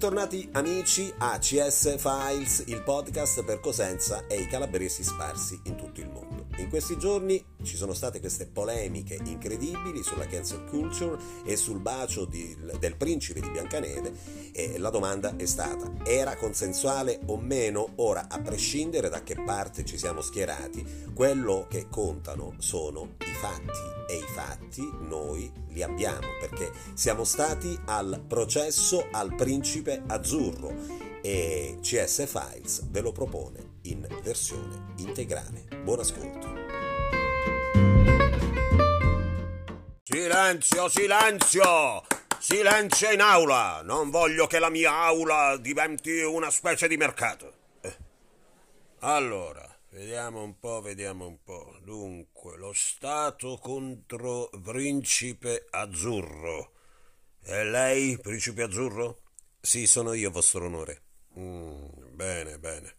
Bentornati amici a CS Files, il podcast per Cosenza e i calabresi sparsi in tutto il mondo. In questi giorni ci sono state queste polemiche incredibili sulla cancel culture e sul bacio di, del principe di Biancaneve e la domanda è stata era consensuale o meno? Ora, a prescindere da che parte ci siamo schierati, quello che contano sono i fatti e i fatti noi li abbiamo perché siamo stati al processo al principe azzurro e CS Files ve lo propone in versione integrale. Buon ascolto. Silenzio, silenzio! Silenzio in aula! Non voglio che la mia aula diventi una specie di mercato. Eh. Allora, Vediamo un po', vediamo un po'. Dunque, lo Stato contro Principe Azzurro. E lei, Principe Azzurro? Sì, sono io, vostro onore. Mm, bene, bene.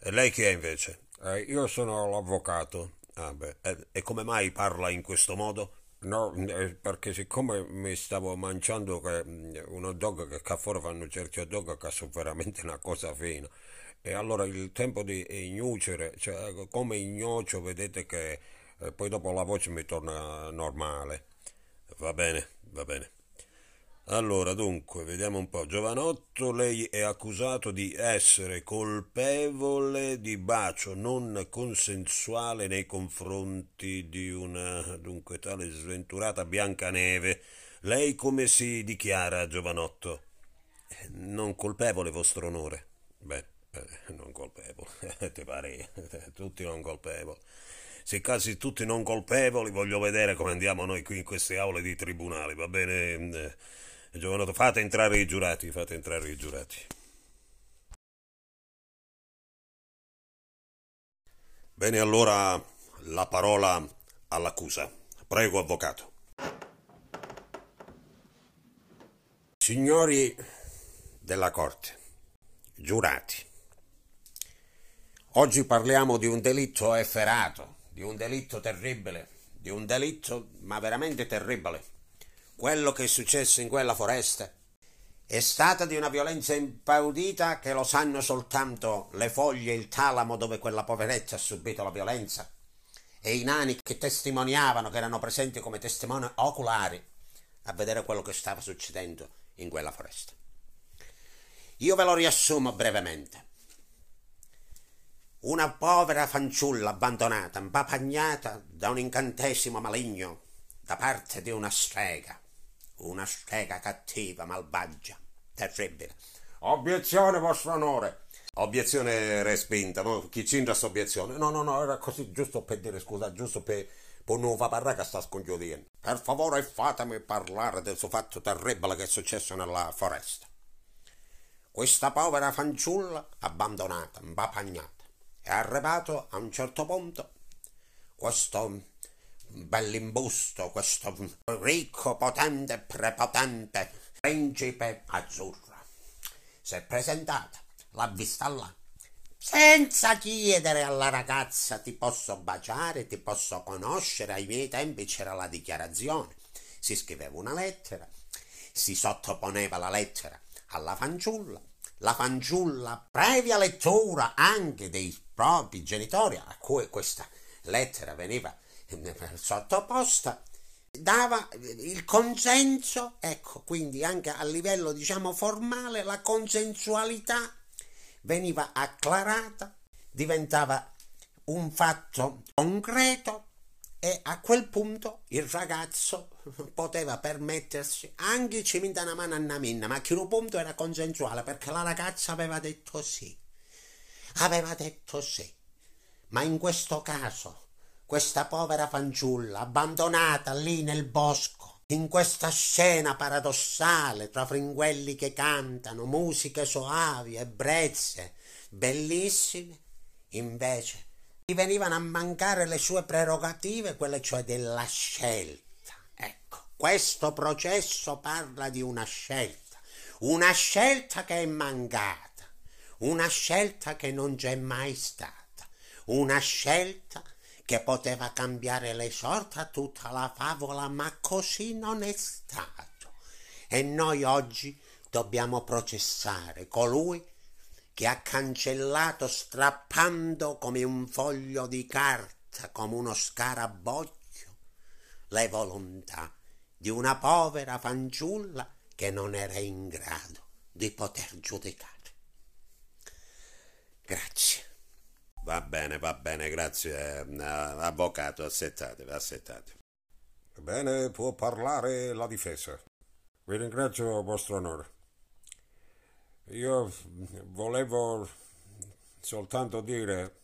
E lei chi è invece? Eh, io sono l'avvocato. Ah, beh. E, e, come mai parla in questo modo? No, eh, perché siccome mi stavo mangiando mm, un hot dog che qua fuori fanno certi hot dog che sono veramente una cosa fina e allora il tempo di ignucere, cioè come ignocio vedete che eh, poi dopo la voce mi torna normale. Va bene, va bene. Allora, dunque, vediamo un po'. Giovanotto, lei è accusato di essere colpevole di bacio non consensuale nei confronti di una, dunque, tale sventurata Biancaneve. Lei come si dichiara, Giovanotto? Non colpevole, vostro onore. Beh, eh, non colpevoli, ti pare? tutti non colpevoli. Se casi tutti non colpevoli, voglio vedere come andiamo noi qui in queste aule di tribunale, va bene? Giovanotto, fate entrare i giurati, fate entrare i giurati. Bene, allora la parola all'accusa. Prego, avvocato. Signori della Corte, giurati. Oggi parliamo di un delitto efferato, di un delitto terribile, di un delitto ma veramente terribile. Quello che è successo in quella foresta è stata di una violenza impaudita che lo sanno soltanto le foglie e il talamo dove quella poveretta ha subito la violenza e i nani che testimoniavano, che erano presenti come testimoni oculari a vedere quello che stava succedendo in quella foresta. Io ve lo riassumo brevemente. Una povera fanciulla abbandonata, impapagnata da un incantesimo maligno da parte di una strega. Una strega cattiva, malvagia, terribile. Obiezione, vostro onore. Obiezione respinta. No? Chi c'entra sta obiezione? No, no, no, era così, giusto per dire scusa, giusto per, per non far parlare che sta scongiudendo. Per favore fatemi parlare del suo fatto terribile che è successo nella foresta. Questa povera fanciulla abbandonata, impapagnata è arrivato a un certo punto questo bell'imbusto, questo ricco, potente, prepotente principe azzurro. Si è presentato, l'ha vista là, senza chiedere alla ragazza ti posso baciare, ti posso conoscere, ai miei tempi c'era la dichiarazione, si scriveva una lettera, si sottoponeva la lettera alla fanciulla, la fanciulla, previa lettura anche dei propri genitori a cui questa lettera veniva sottoposta dava il consenso ecco quindi anche a livello diciamo formale la consensualità veniva acclarata diventava un fatto concreto e a quel punto il ragazzo poteva permettersi anche ci mi una mano a una minna ma a quel punto era consensuale perché la ragazza aveva detto sì aveva detto sì. Ma in questo caso, questa povera fanciulla, abbandonata lì nel bosco, in questa scena paradossale tra fringuelli che cantano, musiche soavi, ebbrezze, bellissime, invece gli venivano a mancare le sue prerogative, quelle cioè della scelta. Ecco, questo processo parla di una scelta, una scelta che è mancata una scelta che non c'è mai stata, una scelta che poteva cambiare le sorti a tutta la favola, ma così non è stato. E noi oggi dobbiamo processare colui che ha cancellato strappando come un foglio di carta, come uno scaraboglio, le volontà di una povera fanciulla che non era in grado di poter giudicare. Grazie. Va bene, va bene, grazie, eh, avvocato, assettate, assettate. Bene, può parlare la difesa. Vi ringrazio, vostro onore. Io volevo soltanto dire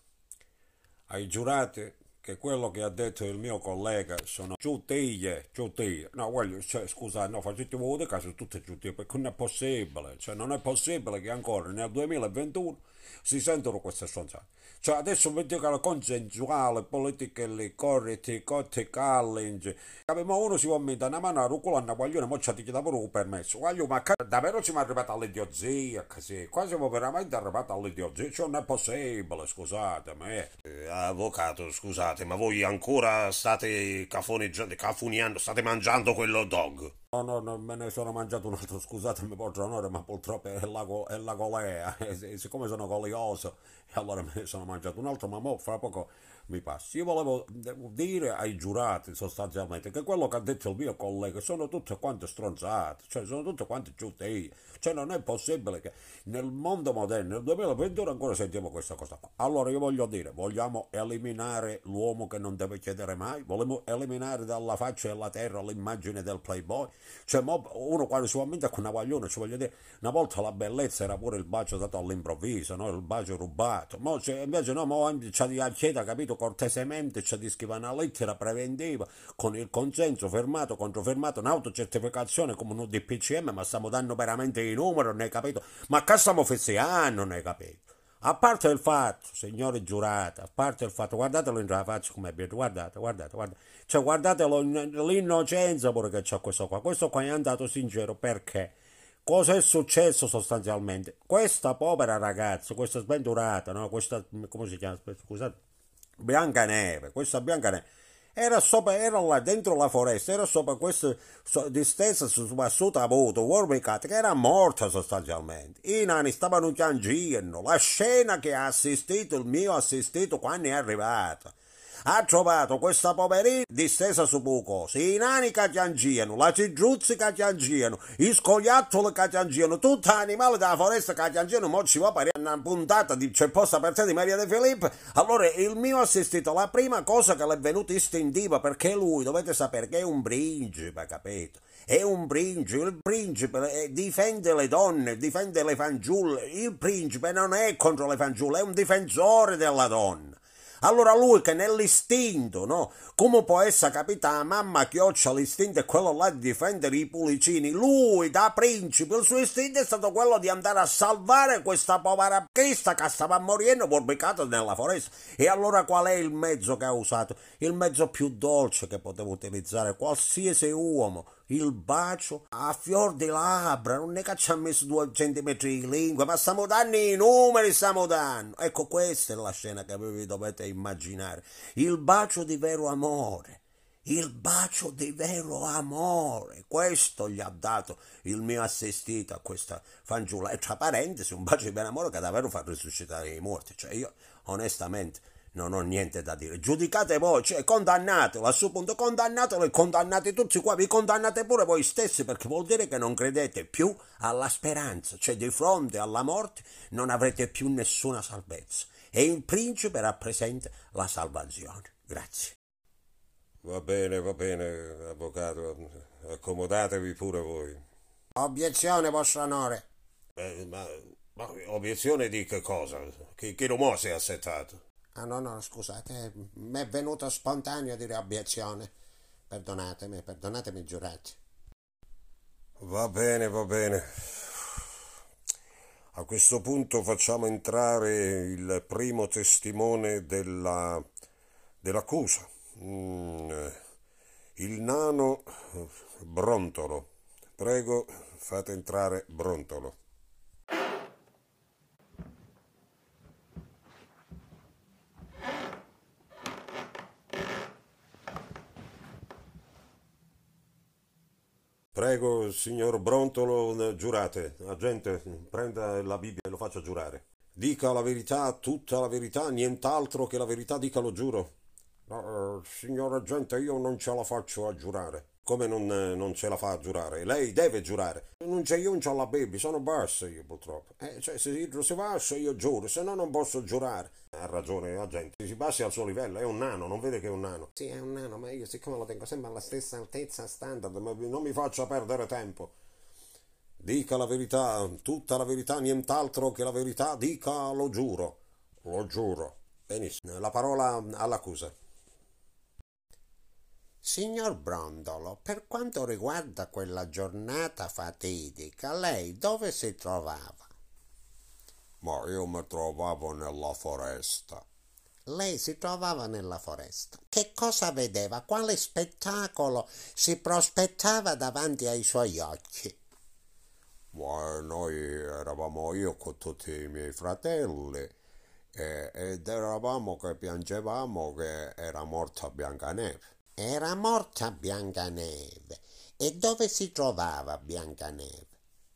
ai giurati che quello che ha detto il mio collega sono giutie, giutie. No, voglio, cioè, scusate, no, facete voi di caso tutte giutie, perché non è possibile, cioè non è possibile che ancora nel 2021 si sentono queste stronzate. Cioè adesso che la consensuale, politica lì, corretti, cotte, callinge. Ma uno si può mettere una mano a rucola, una guaglione, mo c'ha ti pure un permesso. Guaglio, ma davvero siamo arrivati all'idiozia, così. Qua siamo veramente arrivati all'idiozia, cioè non è possibile, scusatemi. Eh, avvocato, scusate, ma voi ancora state cafoneggiando, cafuniando, state mangiando quello dog? No, no, no, me ne sono mangiato un altro, scusatemi per onore, ma purtroppo è la, è la golea, e siccome sono golioso, allora me ne sono mangiato un altro, ma mo fra poco mi passi. Io volevo dire ai giurati sostanzialmente che quello che ha detto il mio collega sono tutte quante stronzate, cioè sono tutte quante giutie, cioè non è possibile che nel mondo moderno, nel 2021 ancora sentiamo questa cosa qua. Allora io voglio dire, vogliamo eliminare l'uomo che non deve chiedere mai, vogliamo eliminare dalla faccia della terra l'immagine del playboy, cioè uno quando si va con una guaglione, ci voglio dire, una volta la bellezza era pure il bacio dato all'improvviso, no? il bacio rubato, mo, cioè, invece no, mo c'è di acceda, capito, cortesemente ci scrive una lettera preventiva con il consenso fermato, controfermato, un'autocertificazione come un DPCM, ma stiamo dando veramente i numeri, non hai capito? Ma che stiamo festeggiando, non hai capito? A parte il fatto, signore giurata, a parte il fatto, guardatelo in faccia come è guardate, guardate, guardate, cioè guardate l'innocenza pure che c'è questo qua, questo qua è andato sincero perché? Cosa è successo sostanzialmente? Questa povera ragazza, questa sventurata, no? Questa, come si chiama? Scusate, Biancaneve, questa Biancaneve era, sopra, era là dentro la foresta, era sopra questa distesa sotto avuto, Warwick, che era morta sostanzialmente. I nani stavano piangendo, la scena che ha assistito il mio assistito quando è arrivata ha trovato questa poverina distesa su buco, i nani che piangevano, la cigiuzzi che piangevano, i scoiattoli che piangevano, tutti animali della foresta che piangevano, mo ci va per una puntata di C'è posta per te di Maria De Filippo, allora il mio assistito, la prima cosa che le è venuta istintiva, perché lui, dovete sapere che è un principe, capito? È un principe, il principe eh, difende le donne, difende le fanciulle, il principe non è contro le fanciulle, è un difensore della donna. Allora lui che nell'istinto, no? Come può essere capitata mamma chioccia l'istinto è quello là di difendere i pulicini? Lui da principe, il suo istinto è stato quello di andare a salvare questa povera Crista che stava morendo borbicata nella foresta. E allora qual è il mezzo che ha usato? Il mezzo più dolce che poteva utilizzare qualsiasi uomo il bacio a fior di labbra, non è che ci ha messo due centimetri di lingua, ma stiamo dando i numeri, stiamo dando. Ecco, questa è la scena che voi dovete immaginare. Il bacio di vero amore. Il bacio di vero amore, questo gli ha dato il mio assistito a questa fanciulla. E tra parentesi, un bacio di vero amore che davvero fa risuscitare i morti. Cioè, io onestamente non ho niente da dire. Giudicate voi, cioè condannatelo, a suo punto condannatelo e condannate tutti qua, vi condannate pure voi stessi perché vuol dire che non credete più alla speranza, cioè di fronte alla morte non avrete più nessuna salvezza. E il principe rappresenta la salvazione. Grazie. Va bene, va bene, avvocato, accomodatevi pure voi. Obiezione, vostro onore. Eh, ma, ma, obiezione di che cosa? Che, che rumore si è assettato? Ah no, no, scusate, mi è venuto spontaneo dire obiezione. Perdonatemi, perdonatemi, giurati. Va bene, va bene. A questo punto facciamo entrare il primo testimone della, dell'accusa, mm, il nano Brontolo. Prego, fate entrare Brontolo. Prego, signor Brontolo, giurate. Agente, prenda la Bibbia e lo faccia giurare. Dica la verità, tutta la verità, nient'altro che la verità, dica lo giuro. No, uh, signor agente, io non ce la faccio a giurare. Come non, non, ce la fa a giurare? Lei deve giurare. Non c'è io, non c'ho la baby, sono bassa io purtroppo. Eh, cioè, se Idro si bassa io giuro, se no non posso giurare. Ha ragione la gente, si passi al suo livello, è un nano, non vede che è un nano. Sì, è un nano, ma io siccome lo tengo sempre alla stessa altezza standard, non mi faccia perdere tempo. Dica la verità, tutta la verità, nient'altro che la verità, dica lo giuro. Lo giuro. Benissimo, la parola all'accusa. Signor Brondolo, per quanto riguarda quella giornata fatidica, lei dove si trovava? Ma io mi trovavo nella foresta. Lei si trovava nella foresta. Che cosa vedeva? Quale spettacolo si prospettava davanti ai suoi occhi? Ma noi eravamo io con tutti i miei fratelli eh, ed eravamo che piangevamo che era morta Biancaneve. Era morta Biancaneve. E dove si trovava Biancaneve?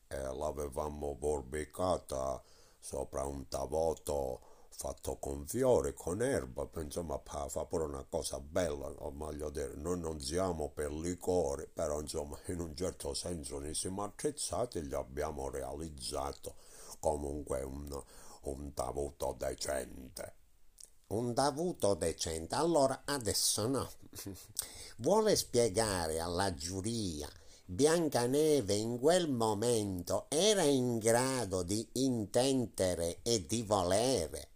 E l'avevamo borbicata sopra un tavotto fatto con fiori, con erba, insomma fa pure una cosa bella, o meglio dire, noi non siamo per liquori, però insomma in un certo senso ne siamo attrezzati e gli abbiamo realizzato comunque un, un tavuto decente un davuto decente. Allora adesso no. Vuole spiegare alla giuria Biancaneve in quel momento era in grado di intendere e di volere?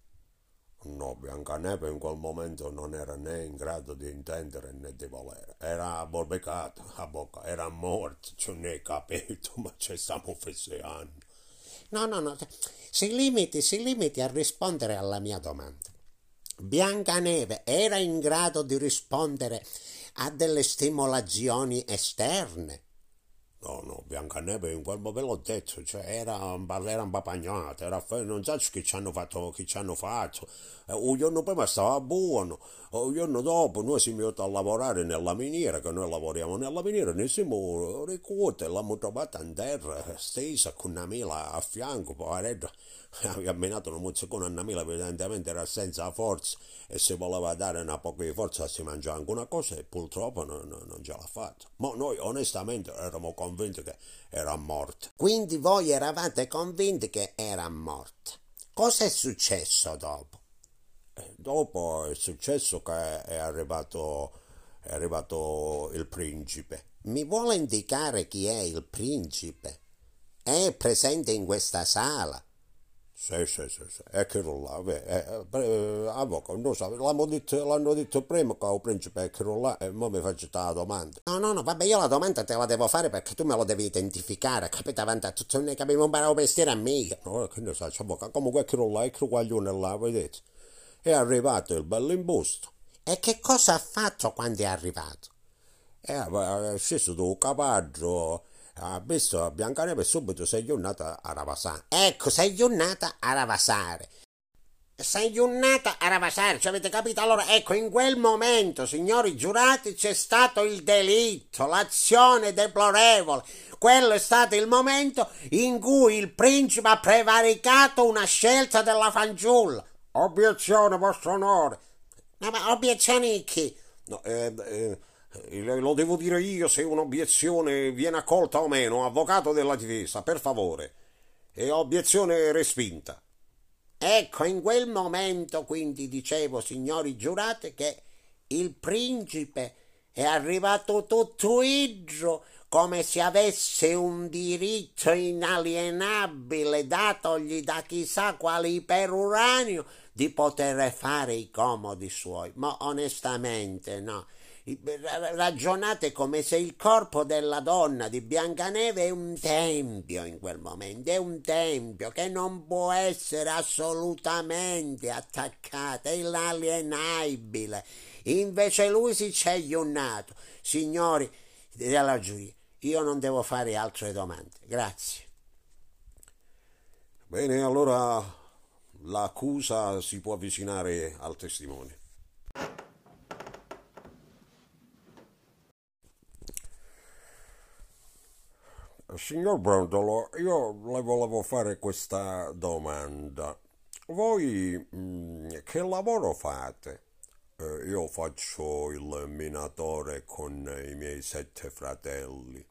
No, Biancaneve in quel momento non era né in grado di intendere né di volere. Era borbecato a bocca, era morto, ce ne capito, ma ci stiamo fesseando. No, no, no, si limiti, si limiti a rispondere alla mia domanda. Biancaneve era in grado di rispondere a delle stimolazioni esterne. No, no, Biancaneve in quel momento l'ho detto, cioè era, era impapagnata, era, non so che ci hanno fatto, che ci hanno fatto. Eh, un giorno prima stava buono, un giorno dopo noi siamo venuti a lavorare nella miniera, che noi lavoriamo nella miniera, ne siamo ricorti, l'abbiamo trovata in terra, stesa, con una mela a fianco, poveretto ha camminato un mozzicone a una mela, evidentemente era senza forza e se voleva dare una poca di forza si mangiava anche una cosa e purtroppo non, non, non ce l'ha fatta. Ma noi onestamente eravamo convinti che era morta. Quindi voi eravate convinti che era morta. Cosa è successo dopo? Eh, dopo è successo che è arrivato, è arrivato il principe. Mi vuole indicare chi è il principe? È presente in questa sala? Sì, sì, sì, sì, è quello là, beh, eh, eh, avvocato, non so, l'hanno detto, l'hanno detto prima che il principe è quello là e ora mi faccio la domanda. No, no, no, vabbè, io la domanda te la devo fare perché tu me lo devi identificare, capito? Avanti a tutto, non è che abbiamo imparato mestiere a me. No, che ne sai, avvocato, comunque è quello là, è quel guaglione là, vedete? È arrivato il bello imbusto. E che cosa ha fatto quando è arrivato? Eh, è sceso da un capaggio ha visto a Biancaneve subito sei giornata a ravasare. Ecco, sei giornata a ravasare. Sei giornata a ravasare, ci avete capito? Allora, ecco, in quel momento, signori giurati, c'è stato il delitto, l'azione deplorevole. Quello è stato il momento in cui il principe ha prevaricato una scelta della fanciulla. Obiezione, vostro onore. No, ma obiezione chi? No, eh eh, lo devo dire io se un'obiezione viene accolta o meno, avvocato della difesa, per favore. E obiezione respinta. Ecco, in quel momento quindi dicevo, signori giurati, che il principe è arrivato tutto igro come se avesse un diritto inalienabile datogli da chissà quale iperuranio di poter fare i comodi suoi. Ma onestamente no ragionate come se il corpo della donna di Biancaneve è un tempio in quel momento, è un tempio che non può essere assolutamente attaccato, è inalienabile. Invece lui si c'è iunnato. Signori della giuria, io non devo fare altre domande. Grazie. Bene, allora l'accusa si può avvicinare al testimone. Signor Brondolo, io le volevo fare questa domanda. Voi mh, mm, che lavoro fate? Eh, io faccio il minatore con i miei sette fratelli.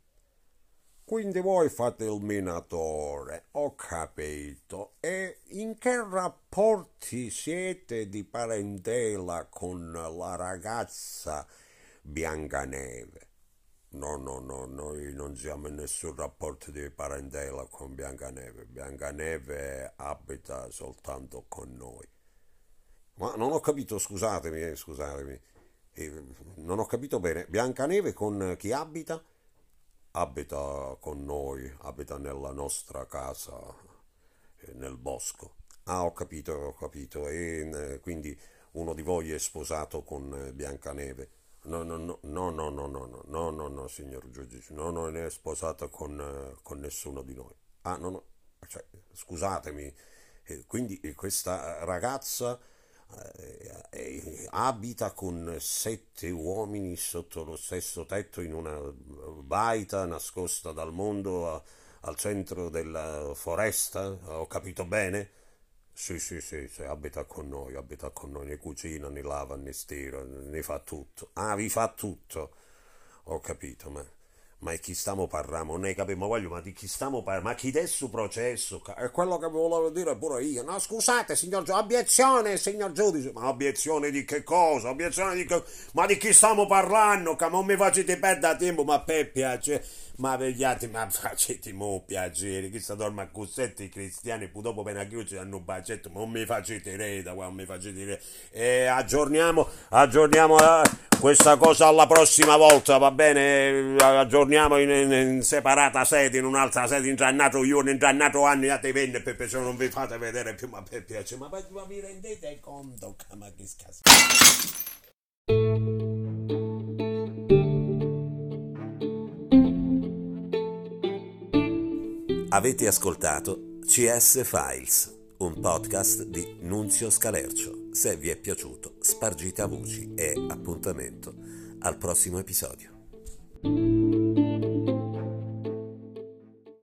Quindi voi fate il minatore, ho capito. E in che rapporti siete di parentela con la ragazza Biancaneve? No, no, no, noi non siamo in nessun rapporto di parentela con Biancaneve. Biancaneve abita soltanto con noi. Ma non ho capito, scusatemi, eh, scusatemi. Eh, non ho capito bene. Biancaneve con chi abita? abita con noi, abita nella nostra casa eh, nel bosco. Ah, ho capito, ho capito. E eh, quindi uno di voi è sposato con eh, Biancaneve. No, no, no, no, no, no, no, no, no, no, no, signor giudice, no, non è sposato con, con nessuno di noi. Ah, no, no, cioè, scusatemi, quindi questa ragazza eh, eh, abita con sette uomini sotto lo stesso tetto in una baita nascosta dal mondo al centro della foresta, ho capito bene? Sì, sì, sì, sì, abita con noi, abita con noi, ne cucina, ne lava, ne stira, ne fa tutto. Ah, vi fa tutto. Ho capito, ma ma di chi stiamo parlando? Non ne capiamo voglio, ma di chi stiamo parlando? Ma chi su processo? È quello che volevo dire pure io. No, scusate, signor giudice, obiezione, signor giudice. Ma obiezione di che cosa? Obiezione di che... Ma di chi stiamo parlando? Che non mi facete perdere tempo, ma per piacere ma vegliate, ma facete mo piacere, che sta dorma a cossetti cristiani, poi dopo appena chiusi hanno un bacetto, ma non mi facete reda, non mi facete reda. E aggiorniamo, aggiorniamo eh, questa cosa alla prossima volta, va bene? Aggiorniamo in, in, in separata sede, in un'altra sede, ingiannato io, ingiannato anni, a te venne, Peppe, se non vi fate vedere più, ma per piacere, ma, ma vi rendete conto, ma che scazzo. Avete ascoltato CS Files, un podcast di Nunzio Scalercio. Se vi è piaciuto, spargite a voci e appuntamento al prossimo episodio.